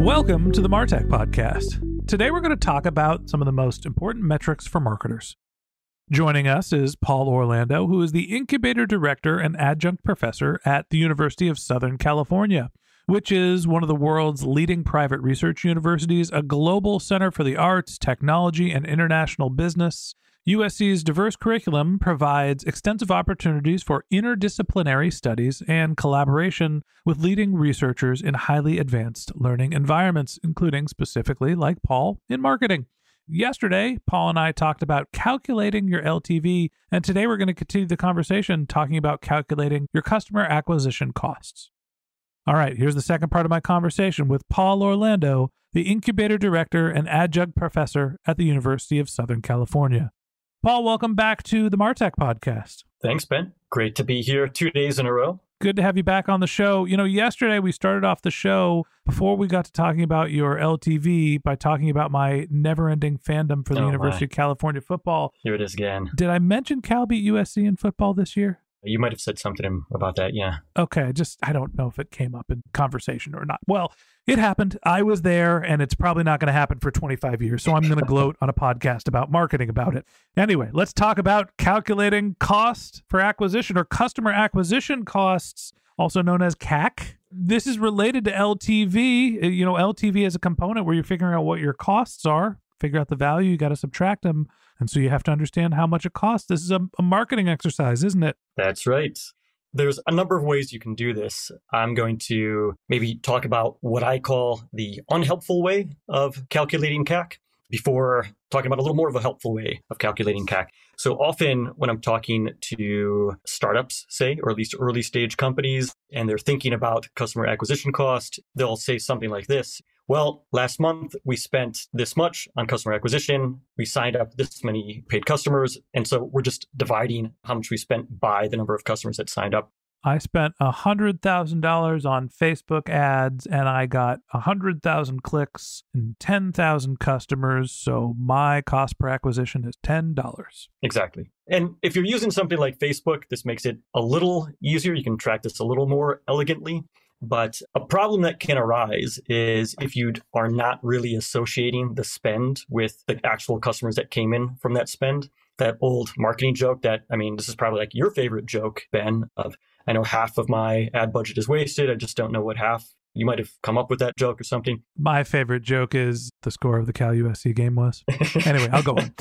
Welcome to the Martech Podcast. Today we're going to talk about some of the most important metrics for marketers. Joining us is Paul Orlando, who is the incubator director and adjunct professor at the University of Southern California, which is one of the world's leading private research universities, a global center for the arts, technology, and international business. USC's diverse curriculum provides extensive opportunities for interdisciplinary studies and collaboration with leading researchers in highly advanced learning environments, including specifically, like Paul, in marketing. Yesterday, Paul and I talked about calculating your LTV, and today we're going to continue the conversation talking about calculating your customer acquisition costs. All right, here's the second part of my conversation with Paul Orlando, the incubator director and adjunct professor at the University of Southern California. Paul, welcome back to the Martech podcast. Thanks, Ben. Great to be here two days in a row. Good to have you back on the show. You know, yesterday we started off the show before we got to talking about your LTV by talking about my never ending fandom for the Oh, University my. of California football. Here it is again. Did I mention Cal beat USC in football this year? You might have said something about that. Yeah. Okay, I just I don't know if it came up in conversation or not. Well, it happened. I was there, and it's probably not going to happen for 25 years. So I'm going to gloat on a podcast about marketing about it. Anyway, let's talk about calculating cost for acquisition or customer acquisition costs, also known as CAC. This is related to LTV. Uh, You know, LTV is a component where you're figuring out what your costs are. Figure out the value, you got to subtract them. And so you have to understand how much it costs. This is a, a marketing exercise, isn't it? That's right. There's a number of ways you can do this. I'm going to maybe talk about what I call the unhelpful way of calculating CAC before talking about a little more of a helpful way of calculating CAC. So often when I'm talking to startups, say, or at least early stage companies, and they're thinking about customer acquisition cost, they'll say something like this. Well, last month we spent this much on customer acquisition. We signed up this many paid customers. And so we're just dividing how much we spent by the number of customers that signed up. I spent a hundred thousand dollars on Facebook ads and I got a hundred thousand clicks and ten thousand customers. So my cost per acquisition is ten dollars. Exactly. And if you're using something like Facebook, this makes it a little easier. You can track this a little more elegantly. But a problem that can arise is if you are not really associating the spend with the actual customers that came in from that spend. That old marketing joke that, I mean, this is probably like your favorite joke, Ben, of I know half of my ad budget is wasted. I just don't know what half. You might have come up with that joke or something. My favorite joke is the score of the Cal USC game was. Anyway, I'll go on.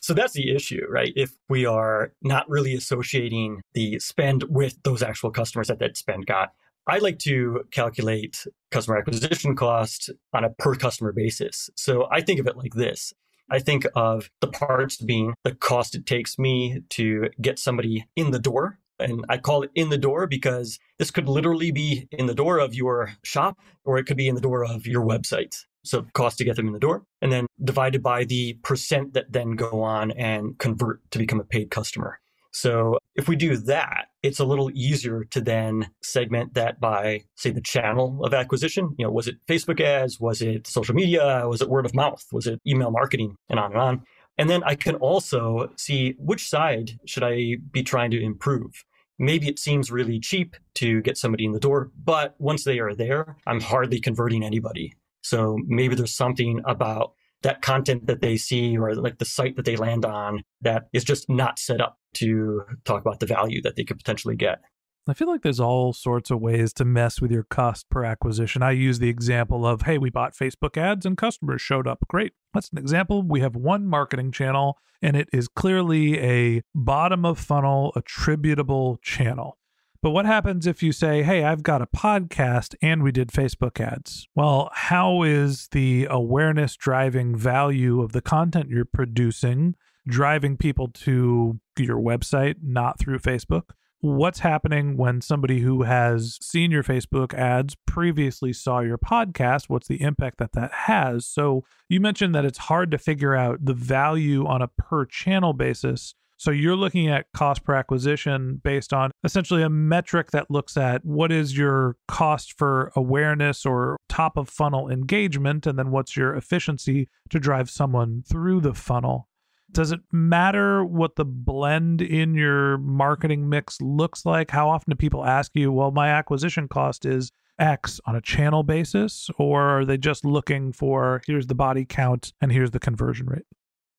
So that's the issue, right? If we are not really associating the spend with those actual customers that that spend got. I like to calculate customer acquisition cost on a per customer basis. So I think of it like this. I think of the parts being the cost it takes me to get somebody in the door. And I call it in the door because this could literally be in the door of your shop or it could be in the door of your website. So cost to get them in the door and then divided by the percent that then go on and convert to become a paid customer. So if we do that, it's a little easier to then segment that by, say, the channel of acquisition. You know, was it Facebook ads? Was it social media? Was it word of mouth? Was it email marketing? And on and on. And then I can also see which side should I be trying to improve. Maybe it seems really cheap to get somebody in the door, but once they are there, I'm hardly converting anybody. So maybe there's something about that content that they see or like the site that they land on that is just not set up to talk about the value that they could potentially get. I feel like there's all sorts of ways to mess with your cost per acquisition. I use the example of, hey, we bought Facebook ads and customers showed up. Great. That's an example. We have one marketing channel and it is clearly a bottom of funnel attributable channel. But what happens if you say, hey, I've got a podcast and we did Facebook ads? Well, how is the awareness driving value of the content you're producing driving people to your website, not through Facebook? What's happening when somebody who has seen your Facebook ads previously saw your podcast? What's the impact that that has? So, you mentioned that it's hard to figure out the value on a per channel basis so you're looking at cost per acquisition based on essentially a metric that looks at what is your cost for awareness or top of funnel engagement, and then what's your efficiency to drive someone through the funnel. Does it matter what the blend in your marketing mix looks like? How often do people ask you, well, my acquisition cost is X on a channel basis? Or are they just looking for here's the body count and here's the conversion rate?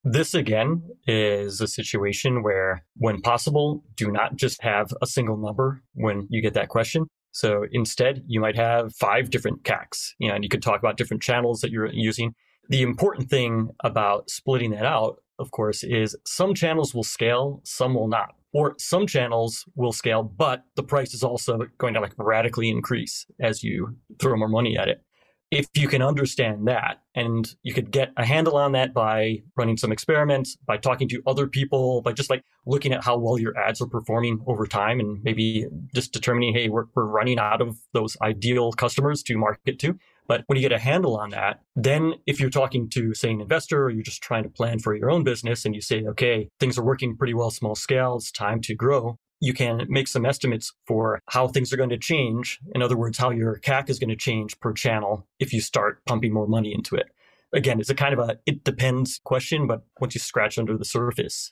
This again is a situation where, when possible, do not just have a single number when you get that question. So instead, you might have five different CACs, and you could talk about different channels that you're using. The important thing about splitting that out, of course, is some channels will scale, some will not. Or some channels will scale, but the price is also going to like radically increase as you throw more money at it if you can understand that and you could get a handle on that by running some experiments by talking to other people by just like looking at how well your ads are performing over time and maybe just determining hey we're, we're running out of those ideal customers to market to but when you get a handle on that then if you're talking to say an investor or you're just trying to plan for your own business and you say okay things are working pretty well small scale it's time to grow you can make some estimates for how things are going to change. In other words, how your CAC is going to change per channel if you start pumping more money into it. Again, it's a kind of a it depends question, but once you scratch under the surface.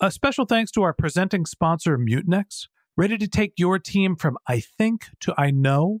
A special thanks to our presenting sponsor, Mutinex. Ready to take your team from I think to I know?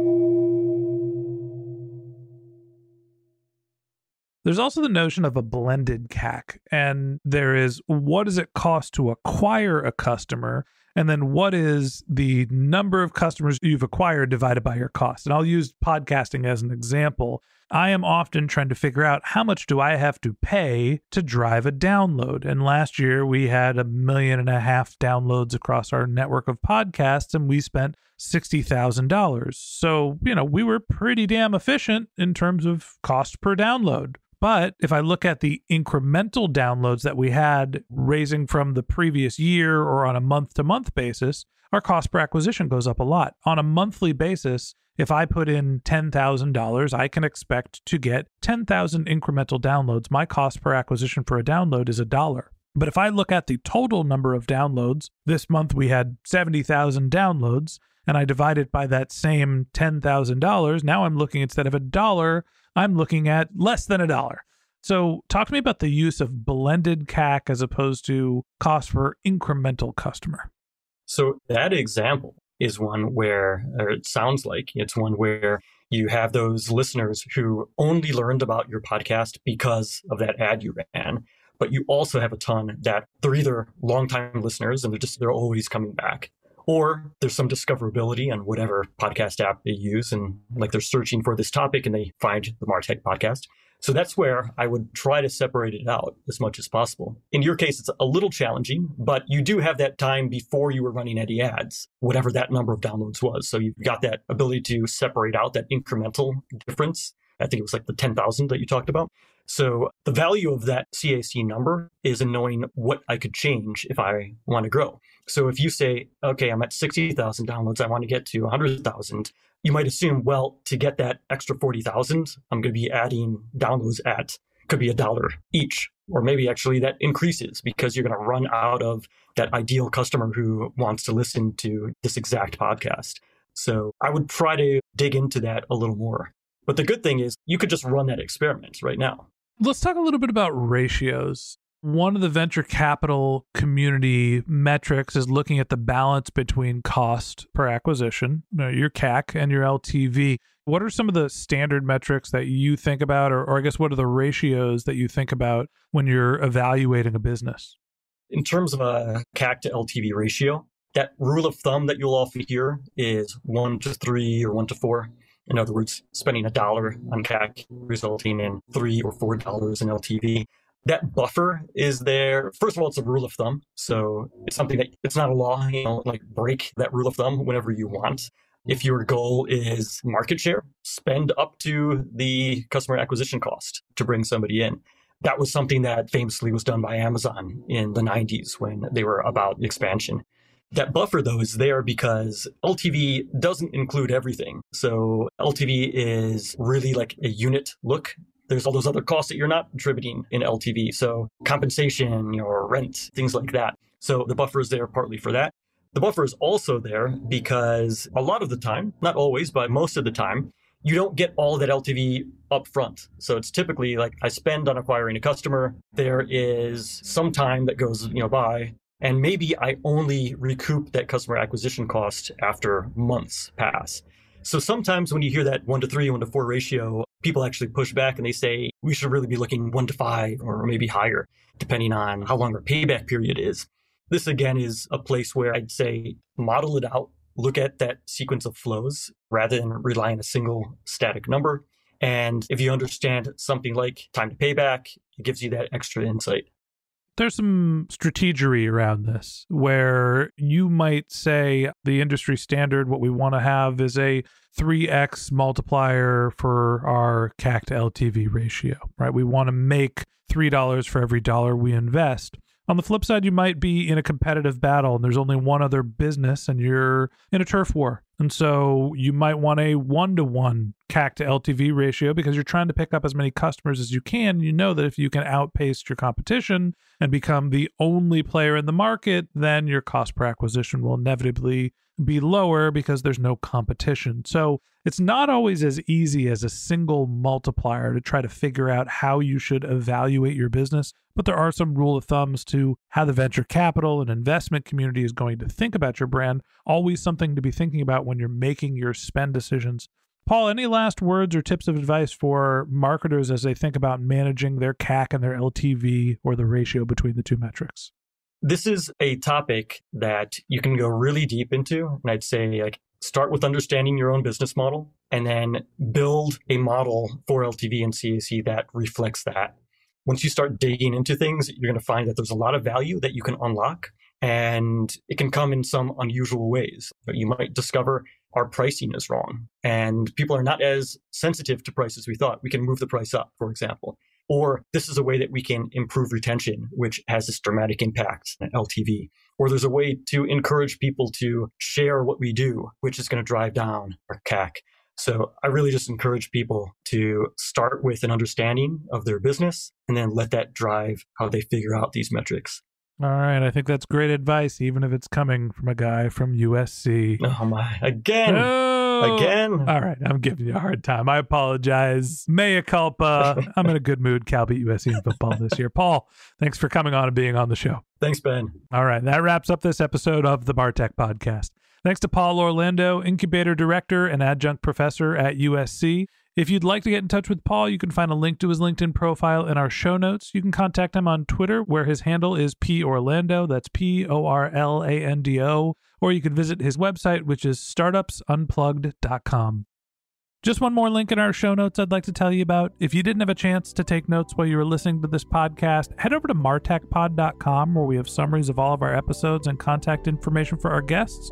There's also the notion of a blended CAC, and there is what does it cost to acquire a customer, and then what is the number of customers you've acquired divided by your cost. And I'll use podcasting as an example. I am often trying to figure out how much do I have to pay to drive a download. And last year we had a million and a half downloads across our network of podcasts, and we spent $60,000. So, you know, we were pretty damn efficient in terms of cost per download. But if I look at the incremental downloads that we had raising from the previous year or on a month to month basis, our cost per acquisition goes up a lot. On a monthly basis, if I put in $10,000, I can expect to get 10,000 incremental downloads. My cost per acquisition for a download is a dollar. But if I look at the total number of downloads, this month we had 70,000 downloads, and I divide it by that same $10,000, now I'm looking instead of a dollar, I'm looking at less than a dollar. So, talk to me about the use of blended CAC as opposed to cost per incremental customer. So, that example is one where, or it sounds like it's one where you have those listeners who only learned about your podcast because of that ad you ran. But you also have a ton that they're either longtime listeners and they're just, they're always coming back or there's some discoverability on whatever podcast app they use and like they're searching for this topic and they find the martech podcast. So that's where i would try to separate it out as much as possible. In your case it's a little challenging but you do have that time before you were running any ads whatever that number of downloads was. So you've got that ability to separate out that incremental difference. I think it was like the 10000 that you talked about so the value of that CAC number is in knowing what I could change if I want to grow. So if you say, okay, I'm at 60,000 downloads, I want to get to 100,000, you might assume, well, to get that extra 40,000, I'm going to be adding downloads at could be a dollar each, or maybe actually that increases because you're going to run out of that ideal customer who wants to listen to this exact podcast. So I would try to dig into that a little more. But the good thing is you could just run that experiment right now. Let's talk a little bit about ratios. One of the venture capital community metrics is looking at the balance between cost per acquisition, your CAC, and your LTV. What are some of the standard metrics that you think about, or, or I guess what are the ratios that you think about when you're evaluating a business? In terms of a CAC to LTV ratio, that rule of thumb that you'll often hear is one to three or one to four. In other words, spending a dollar on CAC resulting in three or four dollars in LTV. That buffer is there. First of all, it's a rule of thumb. So it's something that it's not a law, you know, like break that rule of thumb whenever you want. If your goal is market share, spend up to the customer acquisition cost to bring somebody in. That was something that famously was done by Amazon in the 90s when they were about expansion. That buffer, though, is there because LTV doesn't include everything. So LTV is really like a unit look. There's all those other costs that you're not attributing in LTV. So compensation, your rent, things like that. So the buffer is there partly for that. The buffer is also there because a lot of the time, not always, but most of the time, you don't get all that LTV up front. So it's typically like I spend on acquiring a customer. There is some time that goes, you know, by and maybe I only recoup that customer acquisition cost after months pass. So sometimes when you hear that one to three, one to four ratio, people actually push back and they say we should really be looking one to five or maybe higher, depending on how long our payback period is. This again is a place where I'd say model it out, look at that sequence of flows rather than rely on a single static number. And if you understand something like time to payback, it gives you that extra insight there's some strategery around this where you might say the industry standard, what we want to have is a 3x multiplier for our CAC to LTV ratio, right? We want to make $3 for every dollar we invest. On the flip side, you might be in a competitive battle and there's only one other business and you're in a turf war. And so you might want a one to one CAC to LTV ratio because you're trying to pick up as many customers as you can. You know that if you can outpace your competition and become the only player in the market, then your cost per acquisition will inevitably be lower because there's no competition. So it's not always as easy as a single multiplier to try to figure out how you should evaluate your business, but there are some rule of thumbs to how the venture capital and investment community is going to think about your brand. Always something to be thinking about when you're making your spend decisions. Paul, any last words or tips of advice for marketers as they think about managing their CAC and their LTV or the ratio between the two metrics? This is a topic that you can go really deep into. And I'd say like start with understanding your own business model and then build a model for LTV and CAC that reflects that. Once you start digging into things, you're going to find that there's a lot of value that you can unlock and it can come in some unusual ways. But you might discover our pricing is wrong and people are not as sensitive to prices we thought. We can move the price up, for example. Or this is a way that we can improve retention, which has this dramatic impact on LTV. Or there's a way to encourage people to share what we do, which is going to drive down our CAC. So I really just encourage people to start with an understanding of their business and then let that drive how they figure out these metrics. All right. I think that's great advice, even if it's coming from a guy from USC. Oh, my. Again. Oh. Again. All right. I'm giving you a hard time. I apologize. Mea culpa. I'm in a good mood. Cal beat USC in football this year. Paul, thanks for coming on and being on the show. Thanks, Ben. All right. That wraps up this episode of the Martech Podcast. Thanks to Paul Orlando, Incubator Director and Adjunct Professor at USC. If you'd like to get in touch with Paul, you can find a link to his LinkedIn profile in our show notes. You can contact him on Twitter, where his handle is P Orlando. That's P O R L A N D O. Or you can visit his website, which is startupsunplugged.com. Just one more link in our show notes I'd like to tell you about. If you didn't have a chance to take notes while you were listening to this podcast, head over to martechpod.com where we have summaries of all of our episodes and contact information for our guests.